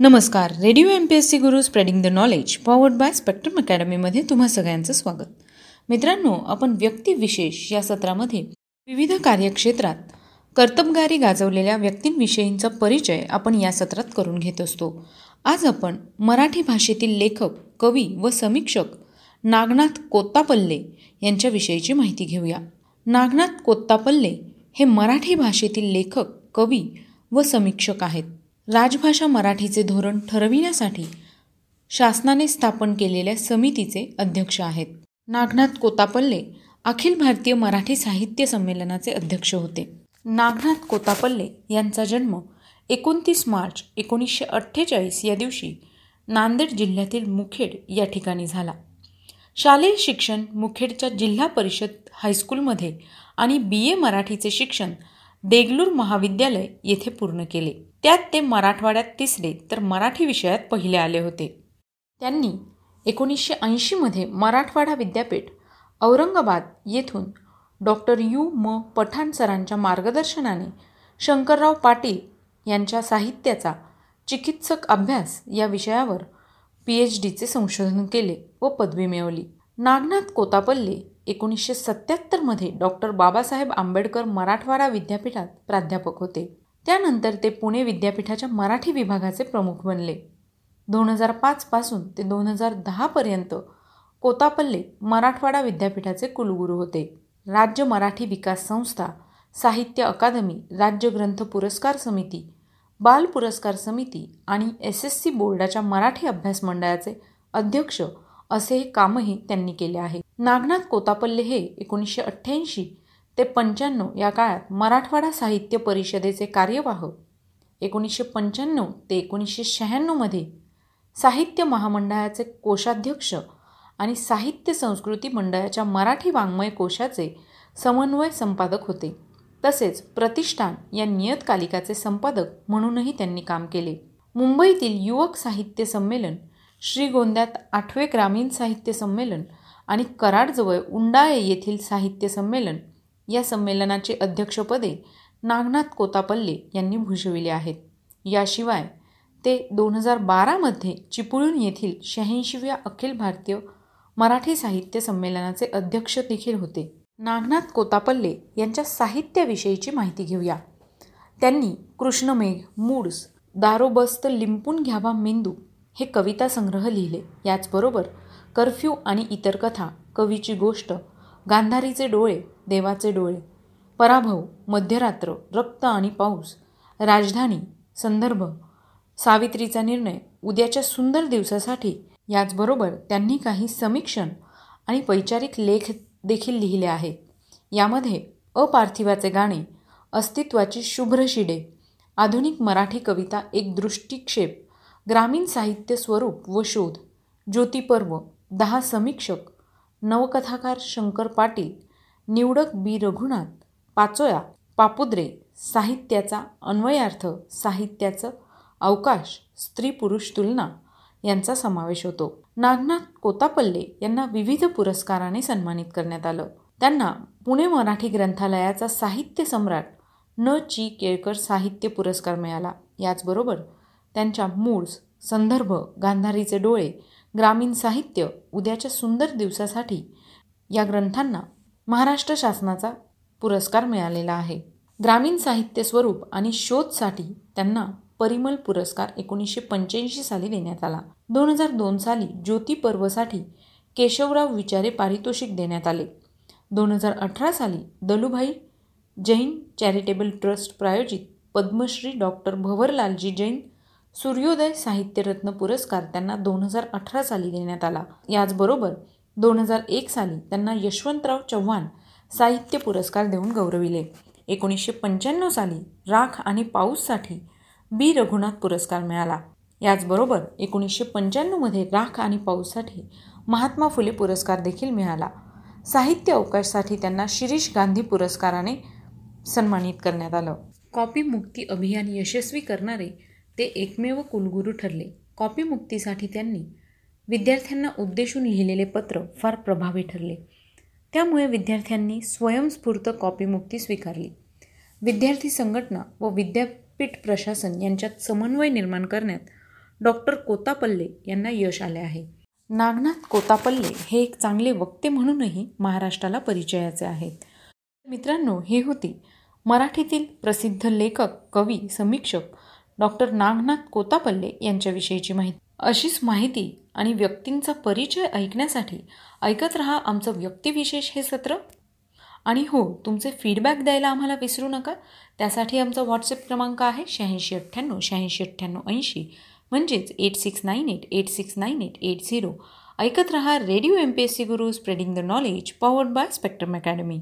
नमस्कार. Radio M P S C Guru spreading the knowledge powered by Spectrum अकॅडमीमध्ये तुम्हा सगळ्यांचं स्वागत. मित्रांनो आपण व्यक्तिविशेष या सत्रामध्ये विविध कार्यक्षेत्रात कर्तबगारी गाजवलेल्या व्यक्तींविषयींचा परिचय आपण या सत्रात करून घेत असतो. आज आपण मराठी भाषेतील लेखक कवी व समीक्षक नागनाथ कोत्तापल्ले यांच्याविषयीची माहिती घेऊया. नागनाथ कोत्तापल्ले हे मराठी भाषेतील लेखक कवी व समीक्षक आहेत. राजभाषा मराठीचे धोरण ठरविण्यासाठी शासनाने स्थापन केलेल्या समितीचे अध्यक्ष आहेत. नागनाथ कोतापल्ले अखिल भारतीय मराठी साहित्य संमेलनाचे अध्यक्ष होते. नागनाथ कोतापल्ले यांचा जन्म एकोणतीस मार्च एकोणीसशे अठ्ठेचाळीस या दिवशी नांदेड जिल्ह्यातील मुखेड या ठिकाणी झाला. शालेय शिक्षण मुखेडच्या जिल्हा परिषद हायस्कूलमध्ये आणि बी ए मराठीचे शिक्षण देगलूर महाविद्यालय येथे पूर्ण केले. त्यात ते मराठवाड्यात तिसरे तर मराठी विषयात पहिले आले होते. त्यांनी एकोणीसशे ऐंशीमध्ये मराठवाडा विद्यापीठ औरंगाबाद येथून डॉक्टर यू. म. पठाण सरांच्या मार्गदर्शनाने शंकरराव पाटील यांच्या साहित्याचा चिकित्सक अभ्यास या विषयावर पी एच डीचे संशोधन केले व पदवी मिळवली. नागनाथ कोतापल्ले एकोणीसशे सत्त्याहत्तरमध्ये डॉक्टर बाबासाहेब आंबेडकर मराठवाडा विद्यापीठात प्राध्यापक होते. त्यानंतर ते पुणे विद्यापीठाच्या मराठी विभागाचे प्रमुख बनले. दोन हजार पाचपासून ते दोन हजार दहापर्यंत कोतापल्ले मराठवाडा विद्यापीठाचे कुलगुरू होते. राज्य मराठी विकास संस्था साहित्य अकादमी राज्य ग्रंथ पुरस्कार समिती बाल पुरस्कार समिती आणि एस एस सी बोर्डाच्या मराठी अभ्यास मंडळाचे अध्यक्ष असे हे कामही त्यांनी केले आहे. नागनाथ कोतापल्ले हे एकोणीसशे अठ्ठ्याऐंशी ते पंच्याण्णव या काळात मराठवाडा साहित्य परिषदेचे कार्यवाह एकोणीसशे पंच्याण्णव ते एकोणीसशे शहाण्णवमध्ये साहित्य महामंडळाचे कोषाध्यक्ष आणि साहित्य संस्कृती मंडळाच्या मराठी वाङ्मय कोशाचे समन्वय संपादक होते. तसेच प्रतिष्ठान या नियतकालिकाचे संपादक म्हणूनही त्यांनी काम केले. मुंबईतील युवक साहित्य संमेलन श्रीगोंद्यात आठवे ग्रामीण साहित्य संमेलन आणि कराडजवळ उंडाळे येथील साहित्य संमेलन या संमेलनाचे अध्यक्षपदे नागनाथ कोतापल्ले यांनी भूषविले आहेत. याशिवाय ते दोन हजार बारामध्ये चिपळूण येथील शहाऐंशीव्या अखिल भारतीय मराठी साहित्य संमेलनाचे अध्यक्ष देखील होते. नागनाथ कोतापल्ले यांच्या साहित्याविषयीची माहिती घेऊया. त्यांनी कृष्णमेघ मूड्स दारोबस्त लिंपून घ्यावा मेंदू हे कविता संग्रह लिहिले. याचबरोबर कर्फ्यू आणि इतर कथा कवीची गोष्ट गांधारीचे डोळे देवाचे डोळे. पराभव मध्यरात्र रक्त आणि पाऊस. राजधानी संदर्भ. सावित्रीचा निर्णय उद्याच्या सुंदर दिवसासाठी. याचबरोबर त्यांनी काही समीक्षण आणि वैचारिक लेख देखील लिहिले आहेत. यामध्ये अपार्थिवाचे गाणे अस्तित्वाची शुभ्र शिडे आधुनिक मराठी कविता एक दृष्टिक्षेप ग्रामीण साहित्य स्वरूप व शोध ज्योतिपर्व दहा समीक्षक नवकथाकार शंकर पाटील निवडक बी. रघुनाथ पाचोया पापुद्रे साहित्याचा अन्वयार्थ साहित्याचं अवकाश स्त्री पुरुष तुलना यांचा समावेश होतो. नागनाथ कोतापल्ले यांना विविध पुरस्काराने सन्मानित करण्यात आलं. त्यांना पुणे मराठी ग्रंथालयाचा साहित्य सम्राट न ची केळकर साहित्य पुरस्कार मिळाला. याचबरोबर त्यांच्या मूळ संदर्भ गांधारीचे डोळे ग्रामीण साहित्य उद्याच्या सुंदर दिवसासाठी या ग्रंथांना महाराष्ट्र शासनाचा पुरस्कार मिळालेला आहे. ग्रामीण साहित्य स्वरूप आणि शोधसाठी त्यांना परिमल पुरस्कार एकोणीसशे पंच्याऐंशी साली देण्यात आला. दोन हजार दोन साली ज्योती पर्वसाठी केशवराव विचारे पारितोषिक देण्यात आले. दोन हजार अठरा साली दलुभाई जैन चॅरिटेबल ट्रस्ट प्रायोजित पद्मश्री डॉक्टर भवरलालजी जैन सूर्योदय साहित्यरत्न पुरस्कार त्यांना दोन हजार अठरा साली देण्यात आला. याचबरोबर दोन हजार एक साली त्यांना यशवंतराव चव्हाण साहित्य पुरस्कार देऊन गौरविले. एकोणीसशे पंच्याण्णव साली राख आणि पाऊससाठी बी. रघुनाथ पुरस्कार मिळाला. याचबरोबर एकोणीसशे पंच्याण्णवमध्ये राख आणि पाऊससाठी महात्मा फुले पुरस्कार देखील मिळाला. साहित्य अवकाशसाठी त्यांना शिरीष गांधी पुरस्काराने सन्मानित करण्यात आलं. कॉपी मुक्ती अभियान यशस्वी करणारे ते एकमेव कुलगुरू ठरले. कॉपी मुक्तीसाठी त्यांनी विद्यार्थ्यांना उद्देशून लिहिलेले पत्र फार प्रभावी ठरले. त्यामुळे विद्यार्थ्यांनी स्वयंस्फूर्त कॉपीमुक्ती स्वीकारली. विद्यार्थी संघटना व विद्यापीठ प्रशासन यांच्यात समन्वय निर्माण करण्यात डॉक्टर कोतापल्ले यांना यश आले आहे. नागनाथ कोतापल्ले हे एक चांगले वक्ते म्हणूनही महाराष्ट्राला परिचयाचे आहेत. मित्रांनो हे होते मराठीतील प्रसिद्ध लेखक कवी समीक्षक डॉक्टर नागनाथ कोतापल्ले यांच्याविषयीची माहिती. अशीच माहिती आणि व्यक्तींचा परिचय ऐकण्यासाठी ऐकत रहा आमचं व्यक्तिविशेष हे सत्र. आणि हो तुमचे फीडबॅक द्यायला आम्हाला विसरू नका. त्यासाठी आमचा व्हॉट्सअप क्रमांक आहे शहाऐंशी अठ्ठ्याण्णव शहाऐंशी अठ्ठ्याण्णव ऐंशी. म्हणजेच eight six nine eight eight six nine eight eight zero ऐकत रहा radio M P S C Guru spreading the knowledge powered by Spectrum Academy